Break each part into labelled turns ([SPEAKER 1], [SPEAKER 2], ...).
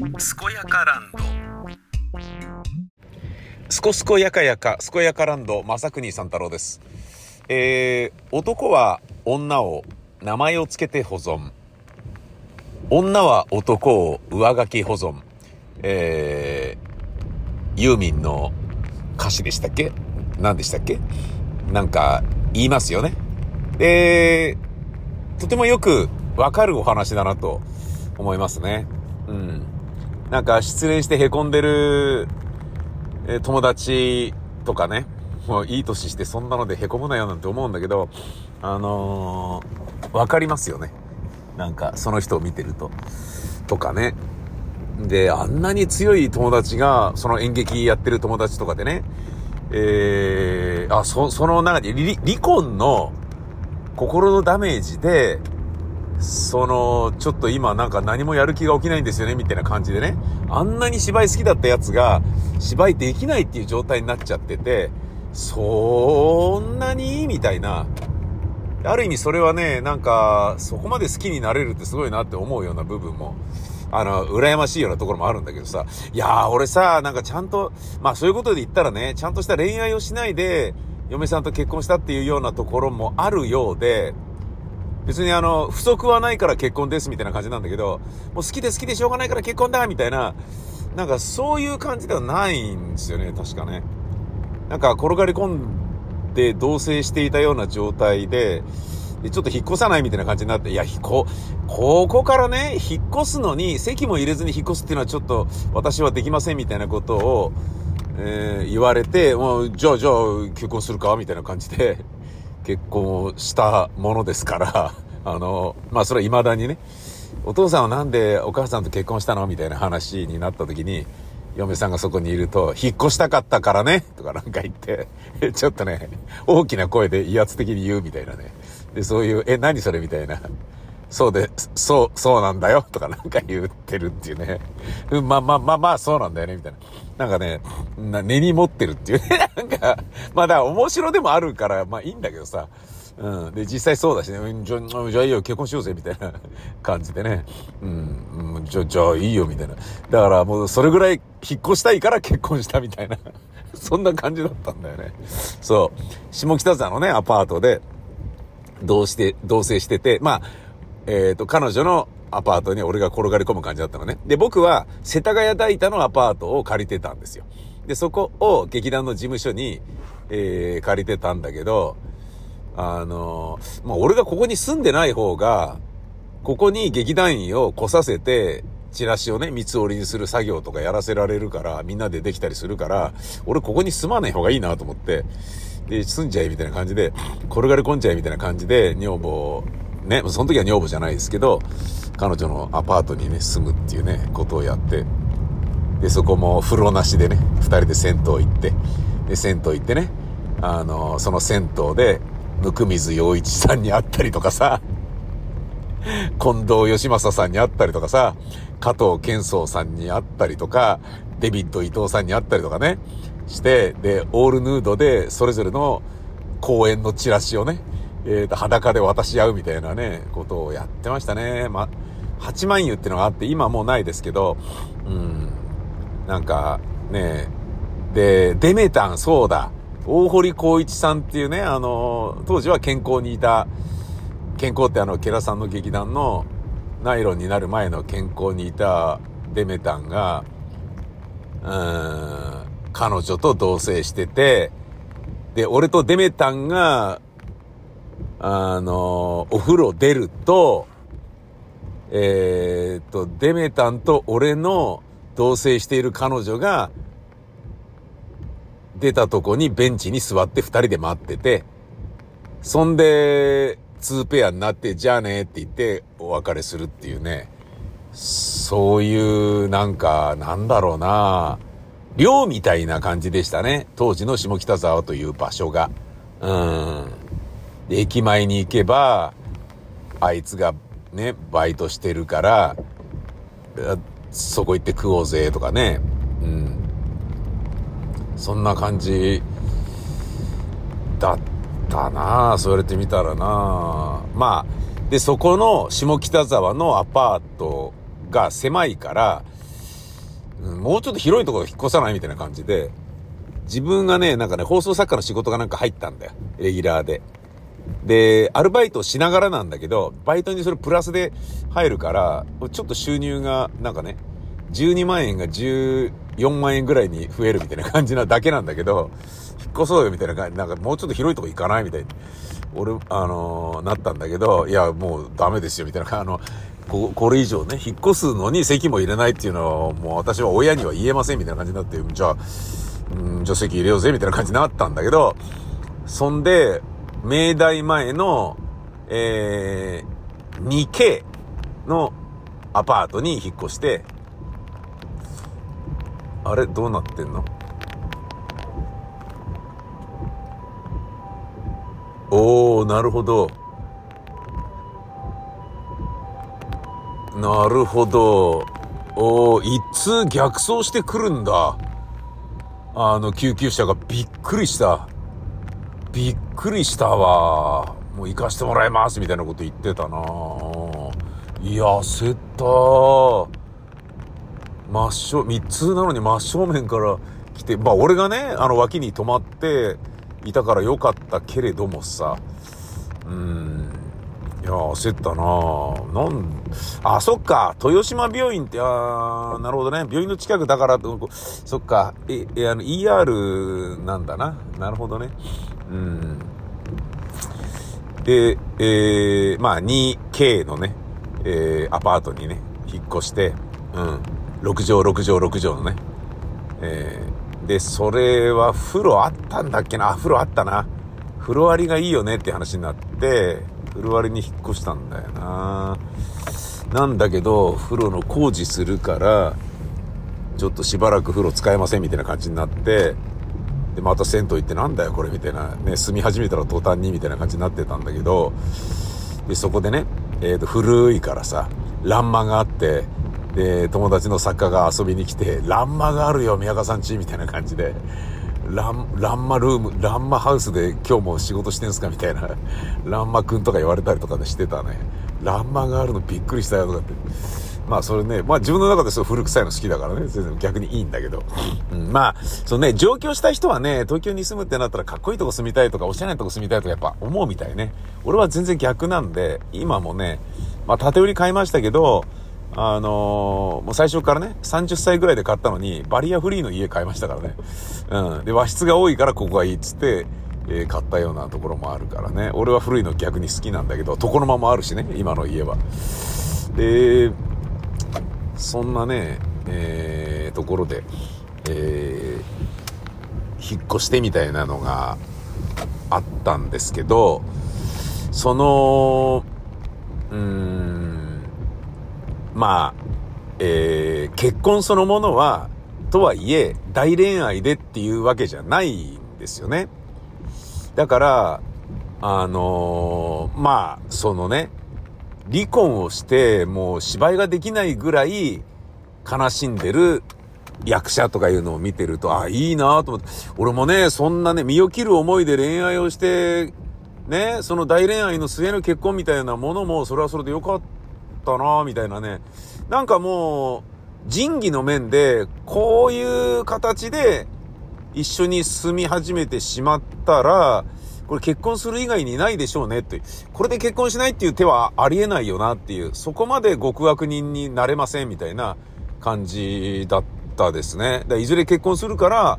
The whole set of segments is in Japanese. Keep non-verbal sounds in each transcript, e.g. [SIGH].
[SPEAKER 1] 健やかランドすこすこやかやか健やかランド正国三太郎ですえー、男は女を名前を付けて保存女は男を上書き保存えー、ユーミンの歌詞でしたっけ？何でしたっけ？なんか言いますよね。で、とてもよくわかるお話だなと思いますね。うん。なんか失恋して凹んでる、え友達とかね、もういい年してそんなので凹むなよなんて思うんだけど、あのー、わかりますよね。なんかその人を見てると。とかね。で、あんなに強い友達が、その演劇やってる友達とかでね、えー、あ、そ、その中で、離婚の心のダメージで、その、ちょっと今なんか何もやる気が起きないんですよね、みたいな感じでね。あんなに芝居好きだったやつが、芝居できないっていう状態になっちゃってて、そんなに？いいみたいな。ある意味それはね、なんか、そこまで好きになれるってすごいなって思うような部分もあの、羨ましいようなところもあるんだけどさ、いやー、俺さ、なんかちゃんと、まあそういうことで言ったらね、ちゃんとした恋愛をしないで、嫁さんと結婚したっていうようなところもあるようで、別にあの、不足はないから結婚ですみたいな感じなんだけど、もう好きで好きでしょうがないから結婚だみたいな、なんかそういう感じではないんですよね、確かね。なんか転がり込んで同棲していたような状態で、で、ちょっと引っ越さないみたいな感じになって、いや、こ、ここからね、引っ越すのに、席も入れずに引っ越すっていうのはちょっと、私はできませんみたいなことを、えー、言われて、もう、じゃあ、じゃあ、結婚するかみたいな感じで、結婚したものですから、[LAUGHS] あの、まあ、それは未だにね、お父さんはなんでお母さんと結婚したのみたいな話になった時に、嫁さんがそこにいると、引っ越したかったからねとかなんか言って、[LAUGHS] ちょっとね、大きな声で威圧的に言うみたいなね。で、そういう、え、何それみたいな。そうで、そう、そうなんだよとかなんか言ってるっていうね。うん、まあまあまあまあ、そうなんだよね、みたいな。なんかね、根に持ってるっていうね。[LAUGHS] なんか、まだ面白でもあるから、まあいいんだけどさ。うん。で、実際そうだしね、じゃ、じゃあいいよ、結婚しようぜ、みたいな [LAUGHS] 感じでね。うん。じゃ、じゃあいいよ、みたいな。だからもうそれぐらい引っ越したいから結婚したみたいな。[LAUGHS] そんな感じだったんだよね。そう。下北沢のね、アパートで、同して、同棲してて、まあ、えっ、ー、と、彼女のアパートに俺が転がり込む感じだったのね。で、僕は世田谷大田のアパートを借りてたんですよ。で、そこを劇団の事務所に、えー、借りてたんだけど、あの、まあ、俺がここに住んでない方が、ここに劇団員を来させて、チラシをね、三つ折りにする作業とかやらせられるから、みんなでできたりするから、俺ここに住まない方がいいなと思って、で、住んじゃえみたいな感じで、転がり込んじゃえみたいな感じで、女房、ね、その時は女房じゃないですけど、彼女のアパートにね、住むっていうね、ことをやって、で、そこも風呂なしでね、二人で銭湯行って、で、銭湯行ってね、あの、その銭湯で、温水洋一さんに会ったりとかさ、近藤義正さんに会ったりとかさ、加藤健壮さんに会ったりとか、デビッド伊藤さんに会ったりとかね、して、で、オールヌードでそれぞれの公演のチラシをね、えっ、ー、と、裸で渡し合うみたいなね、ことをやってましたね。ま、8万湯ってのがあって、今もうないですけど、うん、なんか、ね、で、デメタン、そうだ、大堀光一さんっていうね、あの、当時は健康にいた、健康ってあの、ケラさんの劇団のナイロンになる前の健康にいたデメタンが、うん、彼女と同棲してて、で、俺とデメタンが、あの、お風呂出ると、えー、っと、デメタンと俺の同棲している彼女が、出たとこにベンチに座って二人で待ってて、そんで、ツーペアになって、じゃあねって言ってお別れするっていうね、そういうなんか、なんだろうな寮みたいな感じでしたね。当時の下北沢という場所が。うん。駅前に行けば、あいつがね、バイトしてるから、そこ行って食おうぜとかね。うん。そんな感じだったなそう言われてみたらなまあ、で、そこの下北沢のアパートが狭いから、もうちょっと広いところ引っ越さないみたいな感じで、自分がね、なんかね、放送作家の仕事がなんか入ったんだよ。レギュラーで。で、アルバイトしながらなんだけど、バイトにそれプラスで入るから、ちょっと収入が、なんかね、12万円が14万円ぐらいに増えるみたいな感じなだけなんだけど、引っ越そうよみたいな感じ、なんかもうちょっと広いとこ行かないみたいに、俺、あのー、なったんだけど、いや、もうダメですよみたいな、あの、ここれ以上ね、引っ越すのに席も入れないっていうのを、もう私は親には言えませんみたいな感じになって、じゃあ、うん、じゃあ席入れようぜみたいな感じになったんだけど、そんで、明大前の、えー、2K のアパートに引っ越して、あれ？どうなってんの？おー、なるほど。なるほど。おー、一通逆走してくるんだ？あの救急車がびっくりした。びっくりしたわ。もう行かしてもらいますみたいなこと言ってたないや、焦った。真っ正、三つなのに真正面から来て、まあ俺がね、あの脇に止まっていたからよかったけれどもさ、うん、いや、焦ったななん、あ、そっか、豊島病院って、あなるほどね、病院の近くだから、そっか、え、え、あの、ER なんだな。なるほどね。で、えー、まあ、2K のね、えー、アパートにね、引っ越して、うん。6畳、6畳、6畳のね。えー、で、それは風呂あったんだっけな？風呂あったな。風呂割りがいいよねって話になって、風呂割りに引っ越したんだよな。なんだけど、風呂の工事するから、ちょっとしばらく風呂使えませんみたいな感じになって、で、また銭湯行ってなんだよこれみたいな、ね、住み始めたら途端にみたいな感じになってたんだけど、で、そこでね、えっ、ー、と、古いからさ、欄間があって、で、友達の作家が遊びに来て、ランマがあるよ、宮川さんち、みたいな感じで、ラン、ランマルーム、ランマハウスで今日も仕事してんすかみたいな、ランマくんとか言われたりとかでしてたね。ランマがあるのびっくりしたよとかって。まあそれね、まあ自分の中でそう古臭いの好きだからね、全然逆にいいんだけど。うん、まあ、そのね、上京した人はね、東京に住むってなったらかっこいいとこ住みたいとか、おしゃれなとこ住みたいとかやっぱ思うみたいね。俺は全然逆なんで、今もね、まあ縦売り買いましたけど、あのー、もう最初からね、30歳ぐらいで買ったのに、バリアフリーの家買いましたからね。うん。で、和室が多いからここがいいっつって、えー、買ったようなところもあるからね。俺は古いの逆に好きなんだけど、床の間もあるしね、今の家は。で、そんなね、えー、ところで、えー、引っ越してみたいなのがあったんですけど、その、うーん、まあ、えー、結婚そのものは、とはいえ、大恋愛でっていうわけじゃないんですよね。だから、あのー、まあ、そのね、離婚をして、もう芝居ができないぐらい悲しんでる役者とかいうのを見てると、あ、いいなと思って、俺もね、そんなね、身を切る思いで恋愛をして、ね、その大恋愛の末の結婚みたいなものも、それはそれでよかったったなみたいなね。なんかもう、仁義の面で、こういう形で一緒に住み始めてしまったら、これ結婚する以外にないでしょうねって。これで結婚しないっていう手はありえないよなっていう、そこまで極悪人になれませんみたいな感じだったですね。いずれ結婚するから、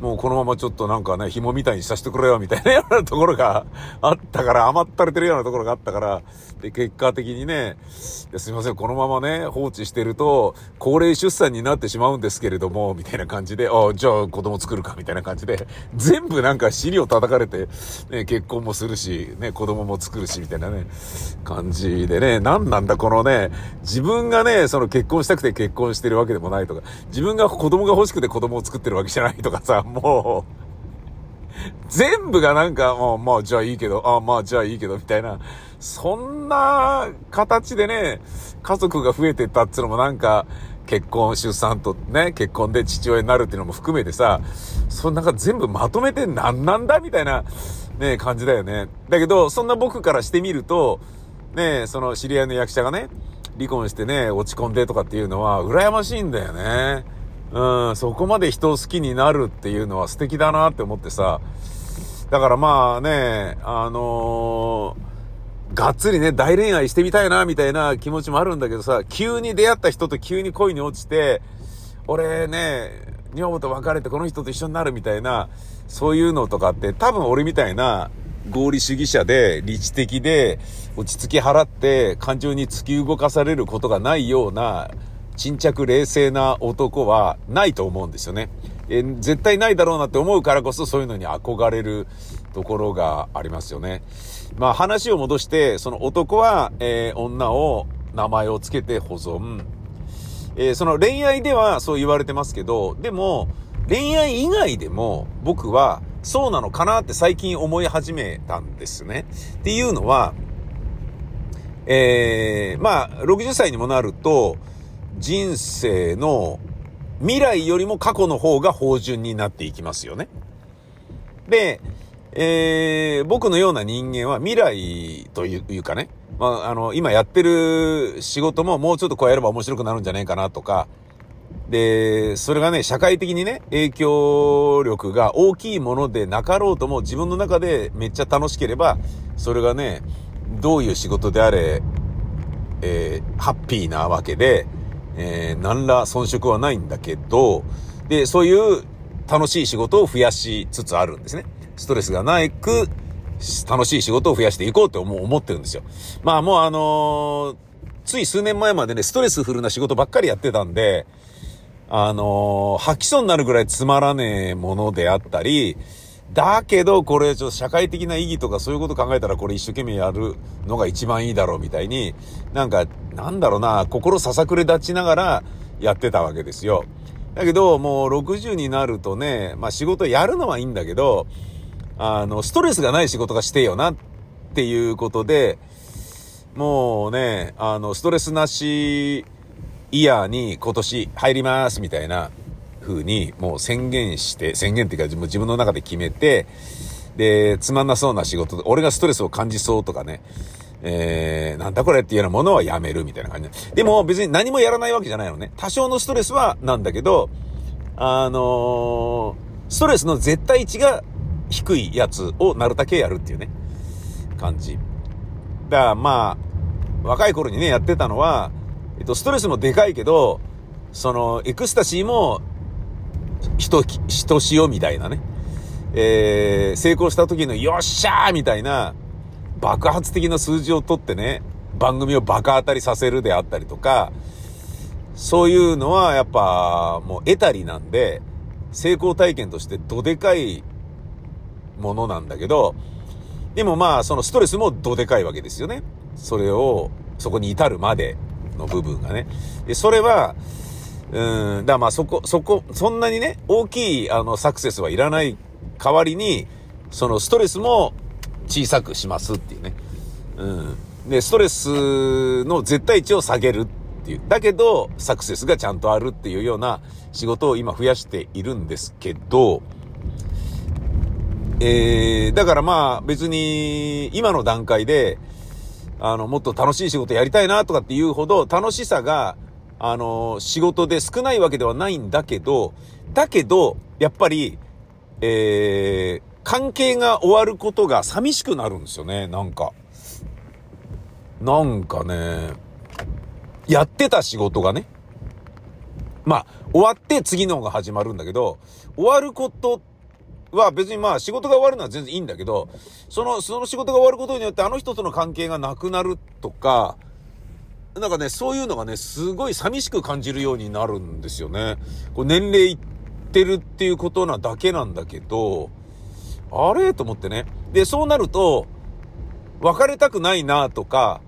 [SPEAKER 1] もうこのままちょっとなんかね、紐みたいにさせてくれよみたいな [LAUGHS] ようなところがあったから、甘ったれてるようなところがあったから、で、結果的にね、すいません、このままね、放置してると、高齢出産になってしまうんですけれども、みたいな感じで、あじゃあ子供作るか、みたいな感じで、全部なんか尻を叩かれて、ね、結婚もするし、ね、子供も作るし、みたいなね、感じでね、何なんだ、このね、自分がね、その結婚したくて結婚してるわけでもないとか、自分が子供が欲しくて子供を作ってるわけじゃないとかさ、もう、全部がなんか、もう、まあ、じゃあいいけど、あまあ、じゃあいいけど、みたいな、そんな形でね、家族が増えてったっつうのもなんか、結婚、出産とね、結婚で父親になるっていうのも含めてさ、そんなんか全部まとめて何なんだみたいな、ね、感じだよね。だけど、そんな僕からしてみると、ね、その知り合いの役者がね、離婚してね、落ち込んでとかっていうのは、羨ましいんだよね。うん、そこまで人を好きになるっていうのは素敵だなって思ってさ。だからまあね、あのー、がっつりね、大恋愛してみたいな、みたいな気持ちもあるんだけどさ、急に出会った人と急に恋に落ちて、俺ね、女房と別れてこの人と一緒になるみたいな、そういうのとかって多分俺みたいな合理主義者で理知的で落ち着き払って感情に突き動かされることがないような沈着冷静な男はないと思うんですよね。え絶対ないだろうなって思うからこそそういうのに憧れるところがありますよね。まあ話を戻して、その男は、えー、女を名前を付けて保存。えー、その恋愛ではそう言われてますけど、でも恋愛以外でも僕はそうなのかなって最近思い始めたんですね。っていうのは、えー、まあ、60歳にもなると、人生の未来よりも過去の方が芳醇になっていきますよね。で、えー、僕のような人間は未来というかね、まあ、あの、今やってる仕事ももうちょっとこうやれば面白くなるんじゃないかなとか、で、それがね、社会的にね、影響力が大きいものでなかろうとも自分の中でめっちゃ楽しければ、それがね、どういう仕事であれ、えー、ハッピーなわけで、えー、何ら遜色はないんだけど、で、そういう楽しい仕事を増やしつつあるんですね。ストレスがないく、楽しい仕事を増やしていこうって思思ってるんですよ。まあもうあのー、つい数年前までね、ストレスフルな仕事ばっかりやってたんで、あのー、吐きそうになるぐらいつまらねえものであったり、だけど、これ、ちょっと社会的な意義とかそういうこと考えたら、これ一生懸命やるのが一番いいだろうみたいに、なんか、なんだろうな、心ささくれ立ちながらやってたわけですよ。だけど、もう60になるとね、まあ仕事やるのはいいんだけど、あの、ストレスがない仕事がしてよなっていうことで、もうね、あの、ストレスなし、イヤーに今年入りますみたいな風にもう宣言して、宣言っていうか自分の中で決めて、で、つまんなそうな仕事で、俺がストレスを感じそうとかね、えー、なんだこれっていうようなものはやめるみたいな感じで。でも別に何もやらないわけじゃないのね。多少のストレスはなんだけど、あのー、ストレスの絶対値が低いやつをなるだけやるっていうね、感じ。だからまあ、若い頃にね、やってたのは、えっと、ストレスもでかいけど、その、エクスタシーも、ひと、ひとしおみたいなね。えー、成功した時のよっしゃーみたいな、爆発的な数字を取ってね、番組をバカ当たりさせるであったりとか、そういうのはやっぱもう得たりなんで、成功体験としてどでかいものなんだけど、でもまあそのストレスもどでかいわけですよね。それを、そこに至るまでの部分がね。で、それは、うん、だまあそこ、そこ、そんなにね、大きい、あの、サクセスはいらない代わりに、そのストレスも小さくしますっていうね。うん。で、ストレスの絶対値を下げるっていう。だけど、サクセスがちゃんとあるっていうような仕事を今増やしているんですけど、えー、だからまあ別に今の段階で、あの、もっと楽しい仕事やりたいなとかっていうほど楽しさが、あの、仕事で少ないわけではないんだけど、だけど、やっぱり、えー、関係が終わることが寂しくなるんですよね、なんか。なんかね、やってた仕事がね、まあ、終わって次のが始まるんだけど、終わることは別にまあ仕事が終わるのは全然いいんだけど、その、その仕事が終わることによってあの人との関係がなくなるとか、なんかね、そういうのがね、すごい寂しく感じるようになるんですよね。こう年齢いってるっていうことなだけなんだけど、あれ？と思ってね。で、そうなると、別れたくないなとか、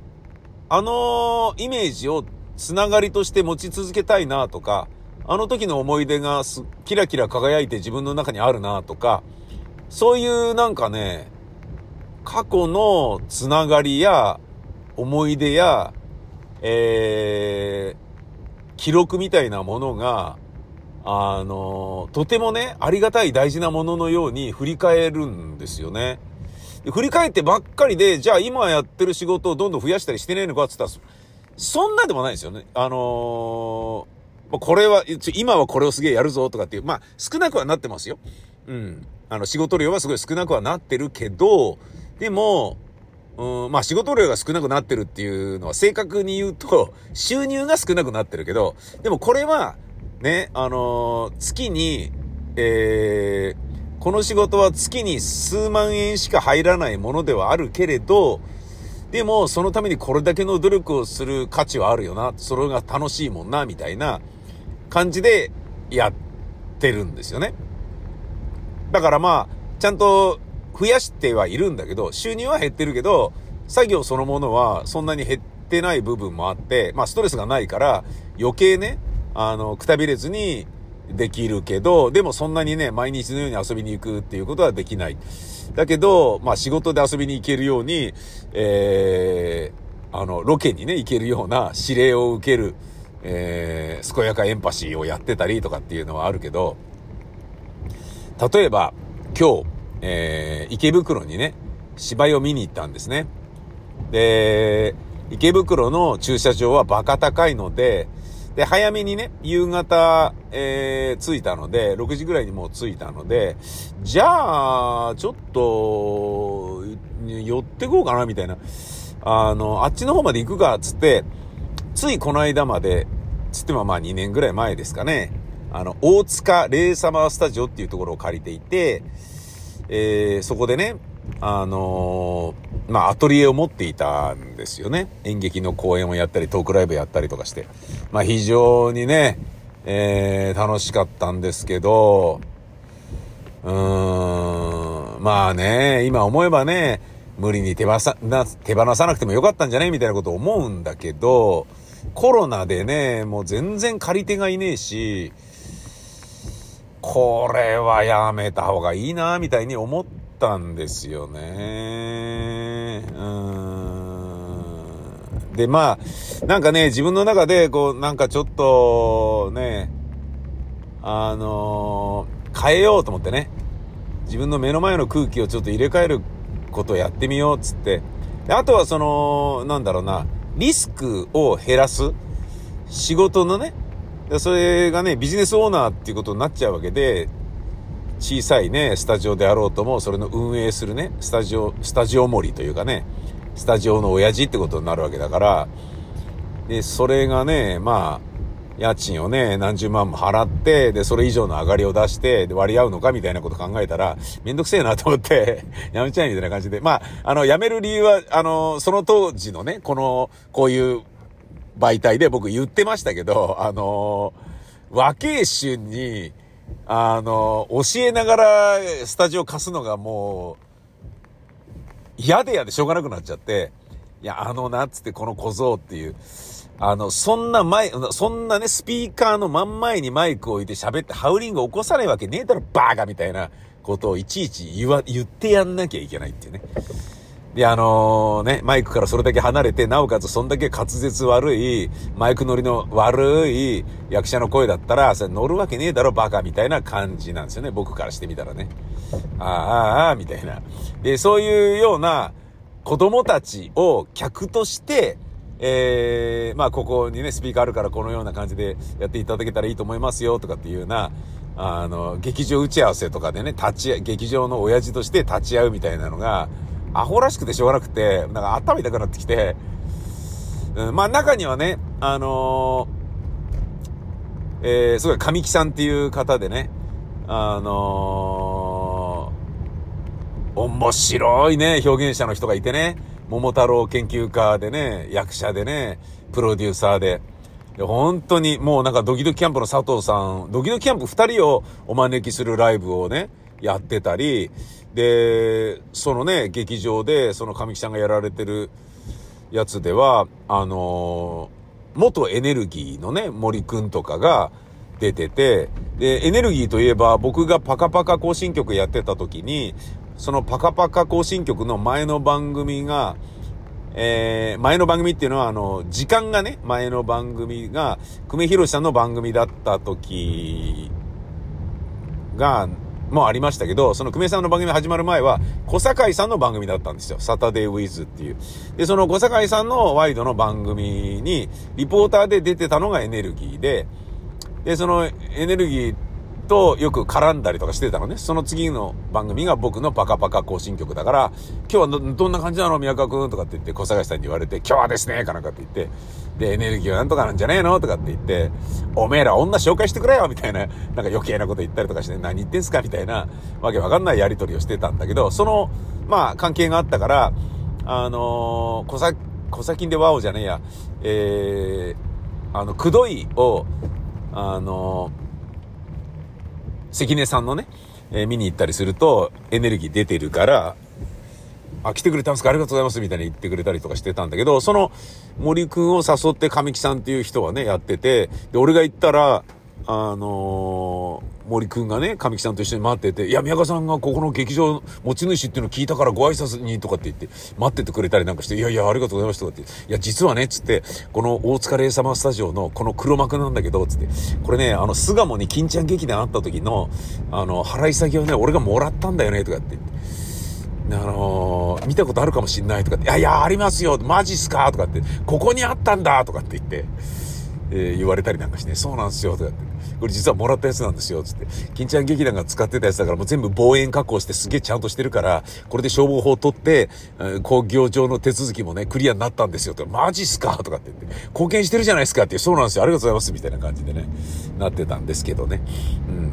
[SPEAKER 1] あのイメージをつながりとして持ち続けたいなとか、あの時の思い出がすキラキラ輝いて自分の中にあるなとか、そういうなんかね、過去のつながりや思い出や、えー、記録みたいなものが、あの、とてもね、ありがたい大事なもののように振り返るんですよね。振り返ってばっかりで、じゃあ今やってる仕事をどんどん増やしたりしてねえのかって言ったら、そんなでもないですよね。あのー、これは、今はこれをすげえやるぞとかっていう、まあ、少なくはなってますよ。うん。あの、仕事量はすごい少なくはなってるけど、でも、うん、まあ仕事量が少なくなってるっていうのは正確に言うと、[LAUGHS] 収入が少なくなってるけど、でもこれは、ね、あのー、月に、えー、この仕事は月に数万円しか入らないものではあるけれど、でもそのためにこれだけの努力をする価値はあるよな、それが楽しいもんな、みたいな感じでやってるんですよね。だからまあ、ちゃんと増やしてはいるんだけど、収入は減ってるけど、作業そのものはそんなに減ってない部分もあって、まあストレスがないから余計ね、あの、くたびれずにできるけど、でもそんなにね、毎日のように遊びに行くっていうことはできない。だけど、まあ仕事で遊びに行けるように、えー、あの、ロケにね、行けるような指令を受ける、えー、健やかエンパシーをやってたりとかっていうのはあるけど、例えば、今日、えー、池袋にね、芝居を見に行ったんですね。で、池袋の駐車場はバカ高いので、で、早めにね、夕方、えー、着いたので、6時ぐらいにもう着いたので、じゃあ、ちょっと、寄ってこうかな、みたいな。あの、あっちの方まで行くか、つって、ついこの間まで、つってもまあ2年ぐらい前ですかね、あの、大塚レイサマースタジオっていうところを借りていて、えー、そこでね、あのー、まあ、アトリエを持っていたんですよね。演劇の公演をやったり、トークライブやったりとかして。まあ、非常にね、えー、楽しかったんですけど、うーん、まあね、今思えばね、無理に手放さ、な、手放さなくてもよかったんじゃねみたいなこと思うんだけど、コロナでね、もう全然借り手がいねえし、これはやめた方がいいな、みたいに思ったんですよね。うん。で、まあ、なんかね、自分の中で、こう、なんかちょっと、ね、あのー、変えようと思ってね、自分の目の前の空気をちょっと入れ替えることをやってみようっ、つって。であとはその、なんだろうな、リスクを減らす。仕事のね、それがね、ビジネスオーナーっていうことになっちゃうわけで、小さいね、スタジオであろうとも、それの運営するね、スタジオ、スタジオ森というかね、スタジオの親父ってことになるわけだから、で、それがね、まあ、家賃をね、何十万も払って、で、それ以上の上がりを出して、で、割り合うのかみたいなこと考えたら、めんどくせえなと思って [LAUGHS] やめちゃえみたいな感じで。まあ、あの、辞める理由は、あの、その当時のね、この、こういう媒体で僕言ってましたけど、あのー、和慶春に、あのー、教えながらスタジオ貸すのがもう、嫌で嫌でしょうがなくなっちゃって、いや、あのな、つってこの小僧っていう、あの、そんな前、そんなね、スピーカーの真ん前にマイクを置いて喋ってハウリング起こさないわけねえだろ、バーカみたいなことをいちいち言わ、言ってやんなきゃいけないっていうね。で、あのー、ね、マイクからそれだけ離れて、なおかつそんだけ滑舌悪い、マイク乗りの悪い役者の声だったら、それ乗るわけねえだろ、バカみたいな感じなんですよね。僕からしてみたらね。ああ、ああ、みたいな。で、そういうような子供たちを客として、えー、まあ、ここにね、スピーカーあるからこのような感じでやっていただけたらいいと思いますよ、とかっていうような、あの、劇場打ち合わせとかでね、立ち、劇場の親父として立ち会うみたいなのが、アホらしくてしょうがなくて、なんか頭痛くなってきて、うん、まあ中にはね、あのー、えー、すごい神木さんっていう方でね、あのー、面白いね、表現者の人がいてね、桃太郎研究家でね、役者でね、プロデューサーで、で本当にもうなんかドキドキキャンプの佐藤さん、ドキドキキャンプ二人をお招きするライブをね、やってたり、で、そのね、劇場で、その神木さんがやられてるやつでは、あのー、元エネルギーのね、森くんとかが出てて、で、エネルギーといえば、僕がパカパカ行進曲やってた時に、そのパカパカ行進曲の前の番組が、えー、前の番組っていうのは、あの、時間がね、前の番組が、久米宏さんの番組だった時が、もありましたけど、その久米さんの番組始まる前は、小堺さんの番組だったんですよ。サタデーウィズっていう。で、その小堺さんのワイドの番組に、リポーターで出てたのがエネルギーで、で、そのエネルギーとよく絡んだりとかしてたのね。その次の番組が僕のパカパカ更新曲だから、今日はどんな感じなの？宮川くんとかって言って、小坂さんに言われて、今日はですねかなんかって言って、で、エネルギーはなんとかなんじゃねえの？とかって言って、おめえら女紹介してくれよ！みたいな、なんか余計なこと言ったりとかして、何言ってんすか？みたいな、わけわかんないやりとりをしてたんだけど、その、まあ、関係があったから、あのー、小崎、小崎でワオじゃねえや、えー、あの、くどいを、あのー関根さんのね、えー、見に行ったりすると、エネルギー出てるから、あ、来てくれたんですか？ありがとうございますみたいに言ってくれたりとかしてたんだけど、その森くんを誘って神木さんっていう人はね、やってて、で、俺が行ったら、あの、森くんがね、神木さんと一緒に待ってて、いや、宮川さんがここの劇場持ち主っていうのを聞いたからご挨拶にとかって言って、待っててくれたりなんかして、いやいや、ありがとうございますとかって、いや、実はね、つって、この大塚レイサマースタジオのこの黒幕なんだけど、つって、これね、あの、巣鴨に金ちゃん劇団あった時の、あの、払い下げをね、俺がもらったんだよね、とかって言って。あのー、見たことあるかもしんないとかって、いやいや、ありますよ、マジっすか？とかって、ここにあったんだとかって言って、えー、言われたりなんかして、そうなんですよ、とかって。これ実はもらったやつなんですよ、つって。金ちゃん劇団が使ってたやつだからもう全部望遠加工してすげえちゃんとしてるから、これで消防法を取って、工業上の手続きもね、クリアになったんですよ、とマジっすかとかって言って、貢献してるじゃないですかって、そうなんですよ、ありがとうございます、みたいな感じでね、なってたんですけどね。うん。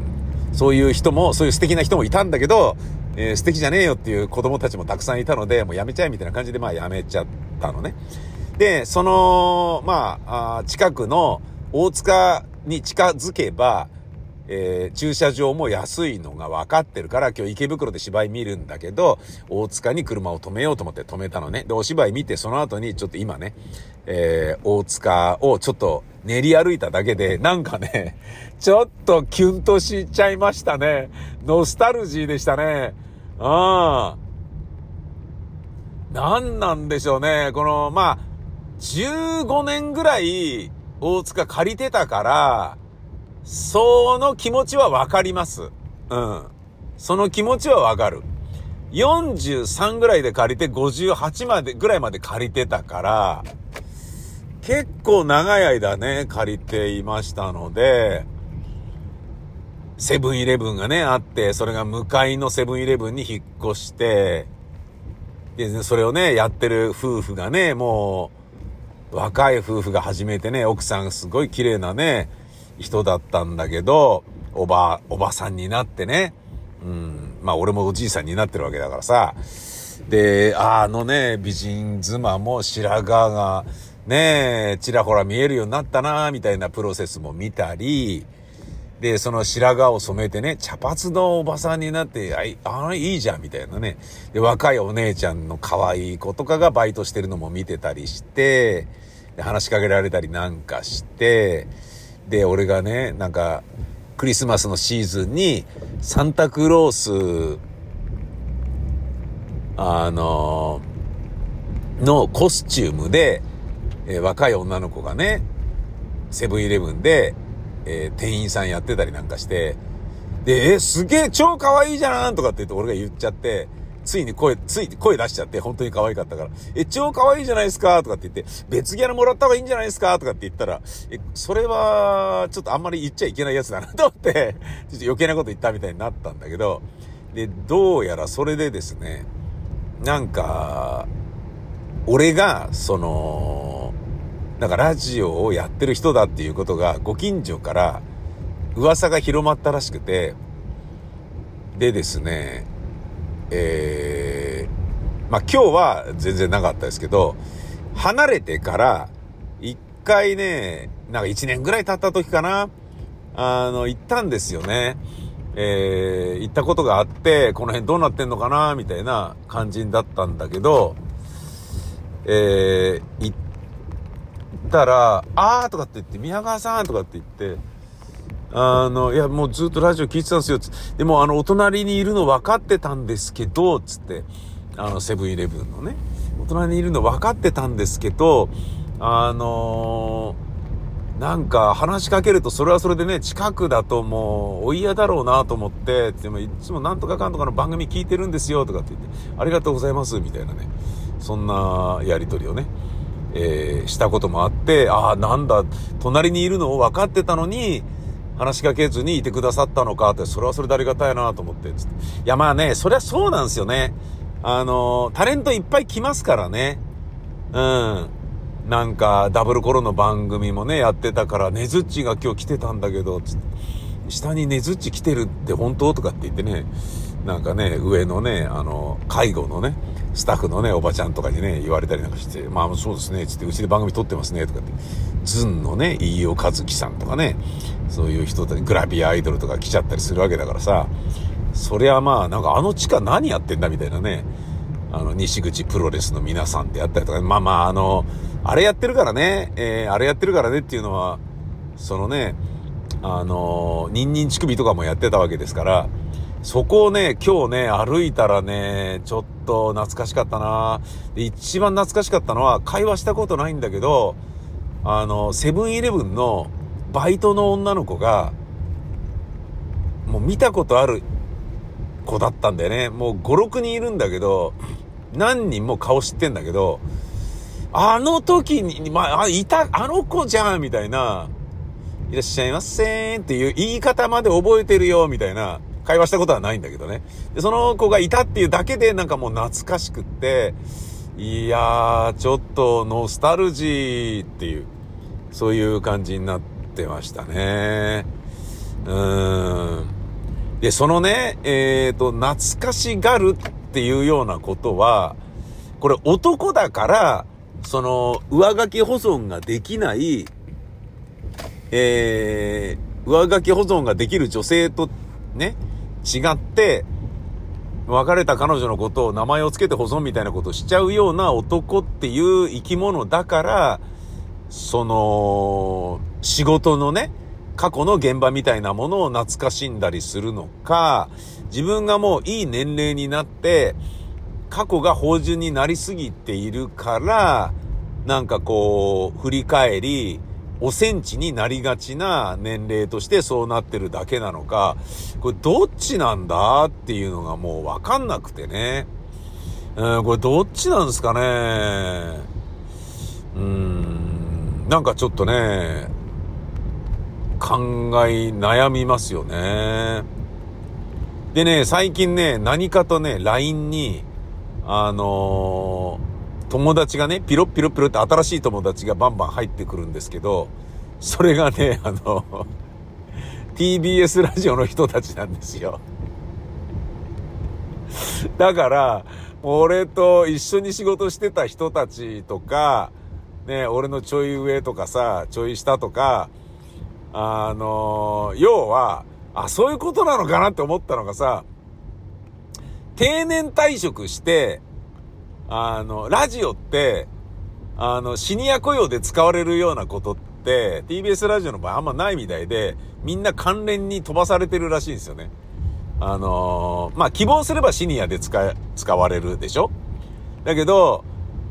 [SPEAKER 1] そういう人も、そういう素敵な人もいたんだけど、えー、素敵じゃねえよっていう子供たちもたくさんいたので、もうやめちゃえみたいな感じで、まあやめちゃったのね。で、その、まあ、あ近くの大塚に近づけば、えー、駐車場も安いのが分かってるから、今日池袋で芝居見るんだけど、大塚に車を止めようと思って止めたのね。で、お芝居見て、その後にちょっと今ね、えー、大塚をちょっと練り歩いただけで、なんかね、[LAUGHS] ちょっとキュンとしちゃいましたね。ノスタルジーでしたね。ああ。何なんでしょうね。この、まあ、15年ぐらい大塚借りてたから、その気持ちはわかります。うん。その気持ちはわかる。43ぐらいで借りて58まで、ぐらいまで借りてたから、結構長い間ね、借りていましたので、セブンイレブンがね、あって、それが向かいのセブンイレブンに引っ越して、で、それをね、やってる夫婦がね、もう、若い夫婦が始めてね、奥さんすごい綺麗なね、人だったんだけど、おば、おばさんになってね、うん、まあ俺もおじいさんになってるわけだからさ、で、あのね、美人妻も白髪がね、ちらほら見えるようになったな、みたいなプロセスも見たり、で、その白髪を染めてね、茶髪のおばさんになって、あい、あいいじゃん、みたいなね。で、若いお姉ちゃんの可愛い子とかがバイトしてるのも見てたりして、で話しかけられたりなんかして、で、俺がね、なんか、クリスマスのシーズンに、サンタクロース、あののコスチュームで、えー、若い女の子がね、セブンイレブンで、えー、店員さんやってたりなんかして、で、えー、すげえ超可愛いじゃんとかって言って俺が言っちゃって、ついに声、ついに声出しちゃって、本当に可愛かったから、え、超可愛いじゃないですかとかって言って、別ギャラもらった方がいいんじゃないですかとかって言ったら、え、それは、ちょっとあんまり言っちゃいけないやつだなと思って、[LAUGHS] ちょっと余計なこと言ったみたいになったんだけど、で、どうやらそれでですね、なんか、俺が、その、なんかラジオをやってる人だっていうことが、ご近所から噂が広まったらしくて、でですね、えー、まあ今日は全然なかったですけど、離れてから一回ね、なんか一年ぐらい経った時かな、あの、行ったんですよね。えー、行ったことがあって、この辺どうなってんのかな、みたいな感じだったんだけど、えー、行ったら、あーとかって言って、宮川さんとかって言って、あの、いや、もうずっとラジオ聞いてたんですよ。でも、あの、お隣にいるの分かってたんですけど、つって、あの、セブンイレブンのね、お隣にいるの分かってたんですけど、あのー、なんか話しかけるとそれはそれでね、近くだともうお嫌だろうなと思って、でもいつもなんとかかんとかの番組聞いてるんですよとかって言って、ありがとうございますみたいなね、そんなやりとりをね、えー、したこともあって、ああ、なんだ、隣にいるのを分かってたのに、話しかけずにいてくださったのかって、それはそれでありがたいなと思って、つって。いや、まあね、そりゃそうなんですよね。あの、タレントいっぱい来ますからね。うん。なんか、ダブルコロの番組もね、やってたから、ねずっちが今日来てたんだけど、つって、下にねずっち来てるって本当とかって言ってね、なんかね、上のね、あの、介護のね、スタッフのね、おばちゃんとかにね、言われたりなんかして、まあそうですね、つって、うちで番組撮ってますね、とかって、ズンのね、飯尾和樹さんとかね、そういう人たち、グラビアアイドルとか来ちゃったりするわけだからさ、そりゃまあ、なんかあの地下何やってんだみたいなね、あの、西口プロレスの皆さんであったりとか、まあまあ、あの、あれやってるからね、えー、あれやってるからねっていうのは、そのね、あの、ニンニン乳首とかもやってたわけですから、そこをね、今日ね、歩いたらね、ちょっと懐かしかったな。で一番懐かしかったのは、会話したことないんだけど、あの、セブンイレブンのバイトの女の子が、もう見たことある子だったんだよね。もう5、6人いるんだけど、何人も顔知ってんだけど、あの時に、まあ、いた、あの子じゃんみたいな、いらっしゃいませーんっていう言い方まで覚えてるよみたいな、会話したことはないんだけどね。で、その子がいたっていうだけでなんかもう懐かしくって、いやー、ちょっとノスタルジーっていう、そういう感じになってましたね。うーん。で、そのね、えっ、ー、と、懐かしがるっていうようなことは、これ男だから、その、上書き保存ができない、えー、上書き保存ができる女性とね、違って、別れた彼女のことを名前を付けて保存みたいなことをしちゃうような男っていう生き物だから、その、仕事のね、過去の現場みたいなものを懐かしんだりするのか、自分がもういい年齢になって、過去が芳醇になりすぎているから、なんかこう、振り返り、おセンチになりがちな年齢としてそうなってるだけなのか、これどっちなんだっていうのがもうわかんなくてね。うん、これどっちなんですかね。うん、なんかちょっとね、考え悩みますよね。でね、最近ね、何かとね、LINE に、あのー友達がね、ピロッピロッピロって新しい友達がバンバン入ってくるんですけど、それがね、[LAUGHS] あの、TBS ラジオの人たちなんですよ。だから、俺と一緒に仕事してた人たちとか、ね、俺のちょい上とかさ、ちょい下とか、あの、要は、あ、そういうことなのかなって思ったのがさ、定年退職して、あの、ラジオって、あの、シニア雇用で使われるようなことって、TBS ラジオの場合あんまないみたいで、みんな関連に飛ばされてるらしいんですよね。あのー、まあ、希望すればシニアで使、使われるでしょ？だけど、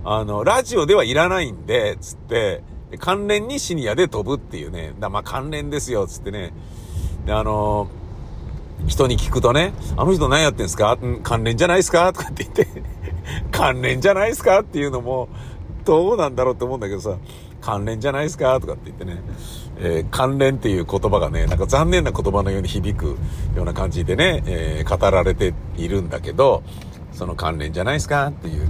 [SPEAKER 1] あの、ラジオではいらないんで、つって、関連にシニアで飛ぶっていうね。だまあ、関連ですよ、つってね。で、あのー、人に聞くとね、あの人何やってんすか関連じゃないですか？とかって言って [LAUGHS] 関連じゃないですかっていうのも、どうなんだろうって思うんだけどさ、関連じゃないですかとかって言ってね、えー、関連っていう言葉がね、なんか残念な言葉のように響くような感じでね、えー、語られているんだけど、その関連じゃないですかっていう、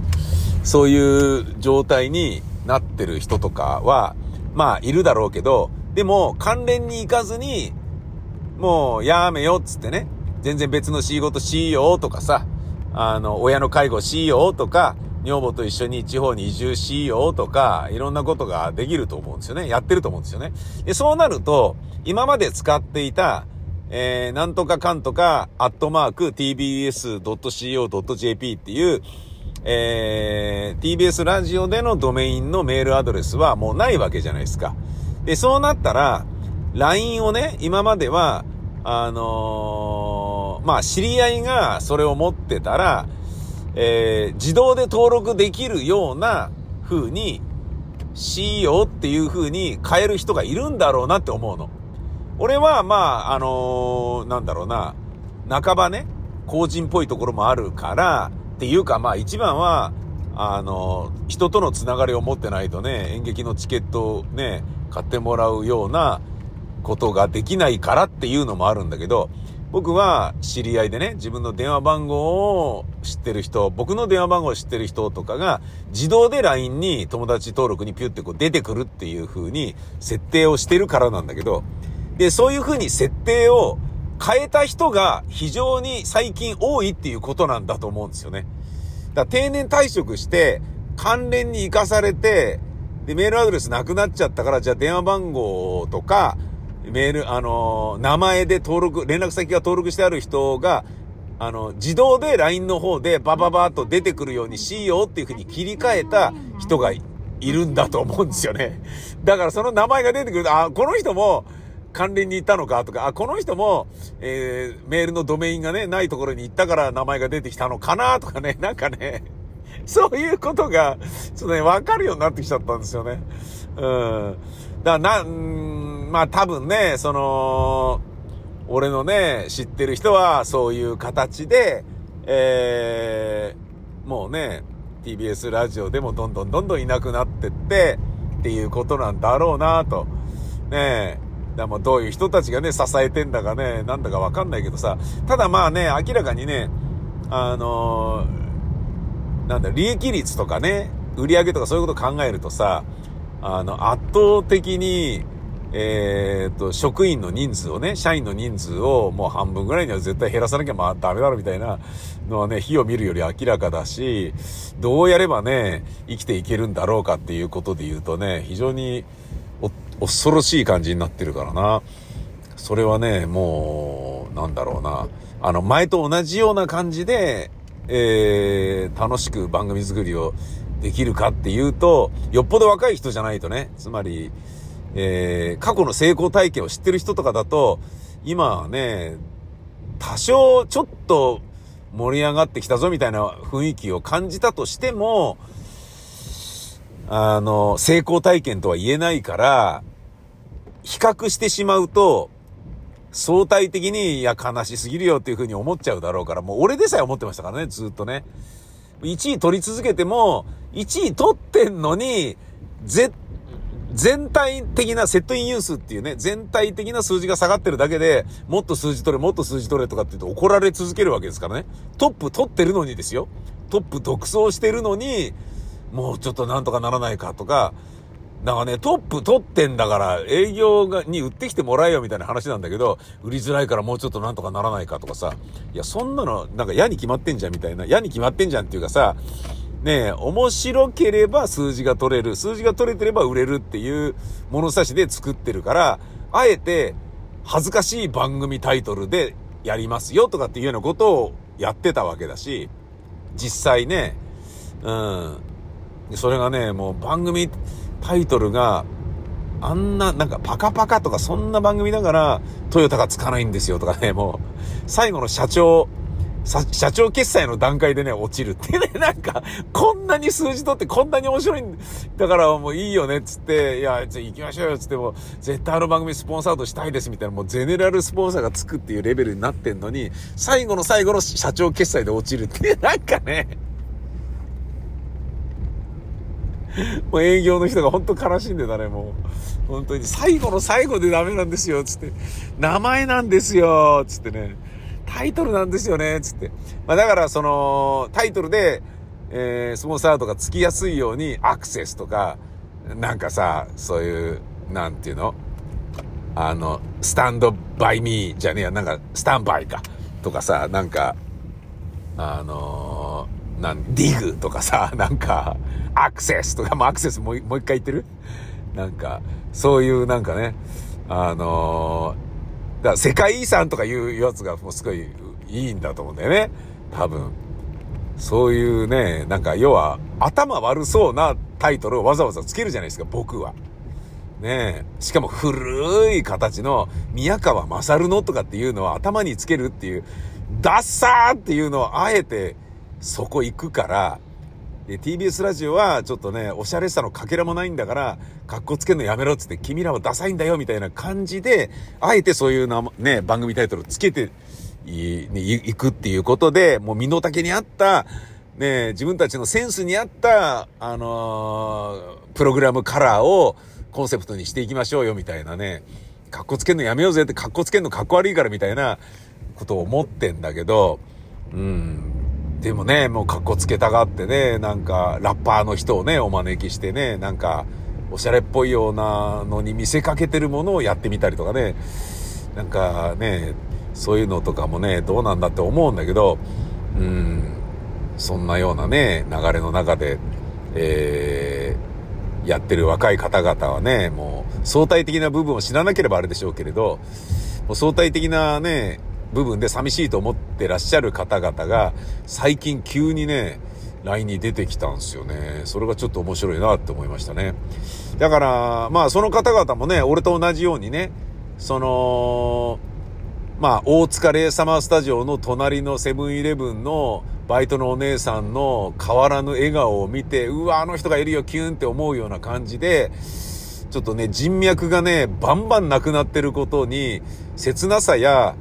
[SPEAKER 1] そういう状態になってる人とかは、まあ、いるだろうけど、でも、関連に行かずに、もう、やめよっつってね、全然別の仕事しようとかさ、あの、親の介護しようとか、女房と一緒に地方に移住しようとか、いろんなことができると思うんですよね。やってると思うんですよね。で、そうなると、今まで使っていた、えー、なんとかかんとか、アットマーク、tbs.co.jp っていう、えー、TBS ラジオでのドメインのメールアドレスはもうないわけじゃないですか。で、そうなったら、LINE をね、今までは、あのー、まあ、知り合いがそれを持ってたら、えー、自動で登録できるような風に CEO っていう風に変える人がいるんだろうなって思うの。俺は、まあ、あのー、なんだろうな、半ばね、公人っぽいところもあるから、っていうか、まあ一番は、あの、人とのつながりを持ってないとね、演劇のチケットをね、買ってもらうようなことができないからっていうのもあるんだけど、僕は知り合いでね、自分の電話番号を知ってる人、僕の電話番号を知ってる人とかが、自動で LINE に友達登録にピュってこう出てくるっていう風に設定をしてるからなんだけど、で、そういう風に設定を変えた人が非常に最近多いっていうことなんだと思うんですよね。だから定年退職して、関連に活かされて、で、メールアドレスなくなっちゃったから、じゃあ電話番号とか、メール、あの名前で登録、連絡先が登録してある人が、あの、自動で LINE の方でバババーと出てくるようにしようっていう風に切り替えた人がいるんだと思うんですよね。だからその名前が出てくると、あ、この人も関連に行ったのかとか、あ、この人も、えー、メールのドメインがね、ないところに行ったから名前が出てきたのかなとかね、なんかね、そういうことが、ちょっとね、わかるようになってきちゃったんですよね。うん。だからな、まあ多分ね、その、俺のね、知ってる人はそういう形で、えー、もうね、TBS ラジオでもどんどんどんどんいなくなってって、っていうことなんだろうなと。ねえ。だもどういう人たちがね、支えてんだかね、なんだかわかんないけどさ。ただまあね、明らかにね、あのー、なんだ、利益率とかね、売り上げとかそういうこと考えるとさ、あの、圧倒的に、えー、っと、職員の人数をね、社員の人数をもう半分ぐらいには絶対減らさなきゃまあダメだろみたいなのはね、火を見るより明らかだし、どうやればね、生きていけるんだろうかっていうことで言うとね、非常に恐ろしい感じになってるからな。それはね、もう、なんだろうな。あの、前と同じような感じで、えー、楽しく番組作りをできるかっていうと、よっぽど若い人じゃないとね、つまり、えー、過去の成功体験を知ってる人とかだと、今はね、多少ちょっと盛り上がってきたぞみたいな雰囲気を感じたとしても、あの、成功体験とは言えないから、比較してしまうと、相対的に、いや、悲しすぎるよっていう風に思っちゃうだろうから、もう俺でさえ思ってましたからね、ずっとね。1位取り続けても、1位取ってんのに、絶全体的なセットインユースっていうね、全体的な数字が下がってるだけで、もっと数字取れ、もっと数字取れとかって言うと怒られ続けるわけですからね。トップ取ってるのにですよ。トップ独走してるのに、もうちょっとなんとかならないかとか、なんかね、トップ取ってんだから営業がに売ってきてもらえよみたいな話なんだけど、売りづらいからもうちょっとなんとかならないかとかさ、いや、そんなのなんか嫌に決まってんじゃんみたいな、嫌に決まってんじゃんっていうかさ、ねえ、面白ければ数字が取れる。数字が取れてれば売れるっていう物差しで作ってるから、あえて恥ずかしい番組タイトルでやりますよとかっていうようなことをやってたわけだし、実際ね、うん。それがね、もう番組タイトルがあんな、なんかパカパカとかそんな番組だからトヨタがつかないんですよとかね、もう最後の社長、社長決済の段階でね、落ちる [LAUGHS] ってね、なんか、こんなに数字取ってこんなに面白いんだからもういいよね、っつって、いや、じゃ行きましょうよ、つっても、絶対あの番組スポンサードしたいです、みたいな、もうゼネラルスポンサーがつくっていうレベルになってんのに、最後の最後の社長決済で落ちる [LAUGHS] って、なんかね、もう営業の人が本当悲しんでたね、もう。本当に、最後の最後でダメなんですよ、つって。名前なんですよ、つってね。タイトルなんですよね、つって。まあだからその、タイトルで、えー、スポンサードがつきやすいように、アクセスとか、なんかさ、そういう、なんていうの？あの、スタンドバイミーじゃねえや、なんか、スタンバイか。とかさ、なんか、あのー、なん、ディグとかさ、[LAUGHS] なんか、アクセスとか、もうアクセスもうもう一回言ってる？なんか、そういうなんかね、あのーだから世界遺産とかいうやつがもうすごいいいんだと思うんだよね。多分。そういうね、なんか要は頭悪そうなタイトルをわざわざつけるじゃないですか、僕は。ねえ。しかも古い形の宮川勝のとかっていうのを頭につけるっていう、ダッサーっていうのをあえてそこ行くから、で、TBS ラジオはちょっとね、おしゃれさのかけらもないんだから、格好つけんのやめろっつって、君らはダサいんだよみたいな感じで、あえてそういうな、ね、番組タイトルつけてい、ね、いくっていうことで、もう身の丈に合った、ね、自分たちのセンスに合った、あのー、プログラムカラーをコンセプトにしていきましょうよみたいなね、格好つけんのやめようぜって格好つけんの格好悪いからみたいなことを思ってんだけど、うん、でもね、もう格好つけたがってね、なんか、ラッパーの人をね、お招きしてね、なんか、おしゃれっぽいようなのに見せかけてるものをやってみたりとかね、なんかね、そういうのとかもね、どうなんだって思うんだけど、うん、そんなようなね、流れの中で、えー、やってる若い方々はね、もう相対的な部分を知らなければあれでしょうけれど、もう相対的なね、部分で寂しいと思ってらっしゃる方々が、最近急にね、LINE に出てきたんですよね。それがちょっと面白いなって思いましたね。だから、まあその方々もね、俺と同じようにね、その、まあ大塚レイサマースタジオの隣のセブンイレブンのバイトのお姉さんの変わらぬ笑顔を見て、うわ、あの人がいるよ、キュンって思うような感じで、ちょっとね、人脈がね、バンバンなくなってることに、切なさや、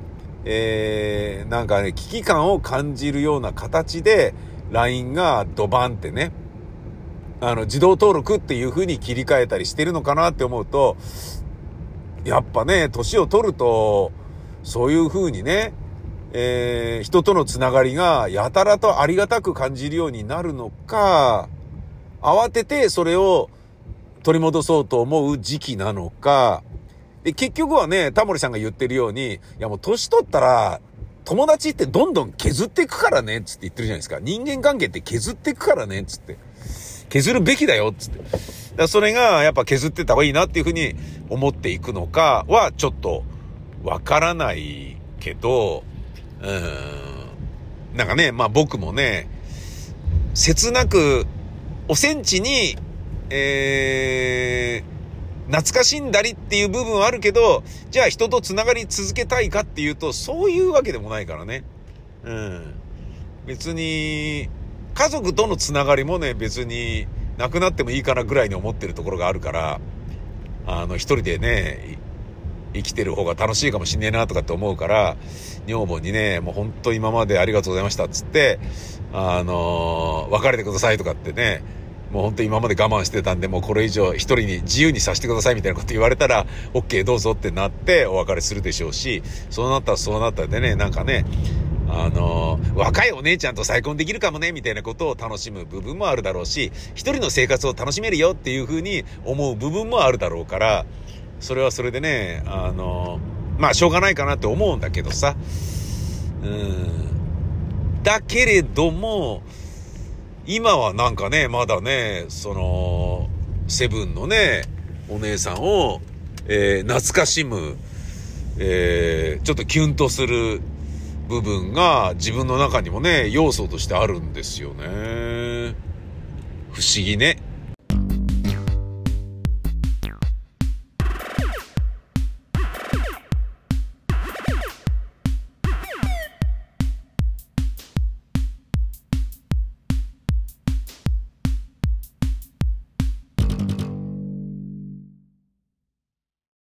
[SPEAKER 1] えー、なんかね、危機感を感じるような形で、LINE がドバンってね、あの、自動登録っていう風に切り替えたりしてるのかなって思うと、やっぱね、年を取ると、そういう風にね、えー、人とのつながりがやたらとありがたく感じるようになるのか、慌ててそれを取り戻そうと思う時期なのか、で、結局はね、タモリさんが言ってるように、いやもう年取ったら、友達ってどんどん削っていくからね、つって言ってるじゃないですか。人間関係って削っていくからね、つって。削るべきだよ、つって。だそれが、やっぱ削ってた方がいいなっていうふうに思っていくのかは、ちょっと、わからないけど、うん。なんかね、まあ僕もね、切なく、お戦地に、えー、懐かしんだりっていう部分はあるけど、じゃあ人と繋がり続けたいかっていうと、そういうわけでもないからね。うん。別に、家族との繋がりもね、別になくなってもいいかなぐらいに思ってるところがあるから、あの、一人でね、生きてる方が楽しいかもしんねえなとかって思うから、女房にね、もう本当今までありがとうございましたっつって、あのー、別れてくださいとかってね、もう本当今まで我慢してたんで、もうこれ以上一人に自由にさせてくださいみたいなこと言われたら、OK どうぞってなってお別れするでしょうし、そうなったらそうなったでね、なんかね、あの、若いお姉ちゃんと再婚できるかもね、みたいなことを楽しむ部分もあるだろうし、一人の生活を楽しめるよっていうふうに思う部分もあるだろうから、それはそれでね、あの、まあ、しょうがないかなって思うんだけどさ、うん。だけれども、今はなんかね、まだね、その、セブンのね、お姉さんを、えー、懐かしむ、えー、ちょっとキュンとする部分が自分の中にもね、要素としてあるんですよね。不思議ね。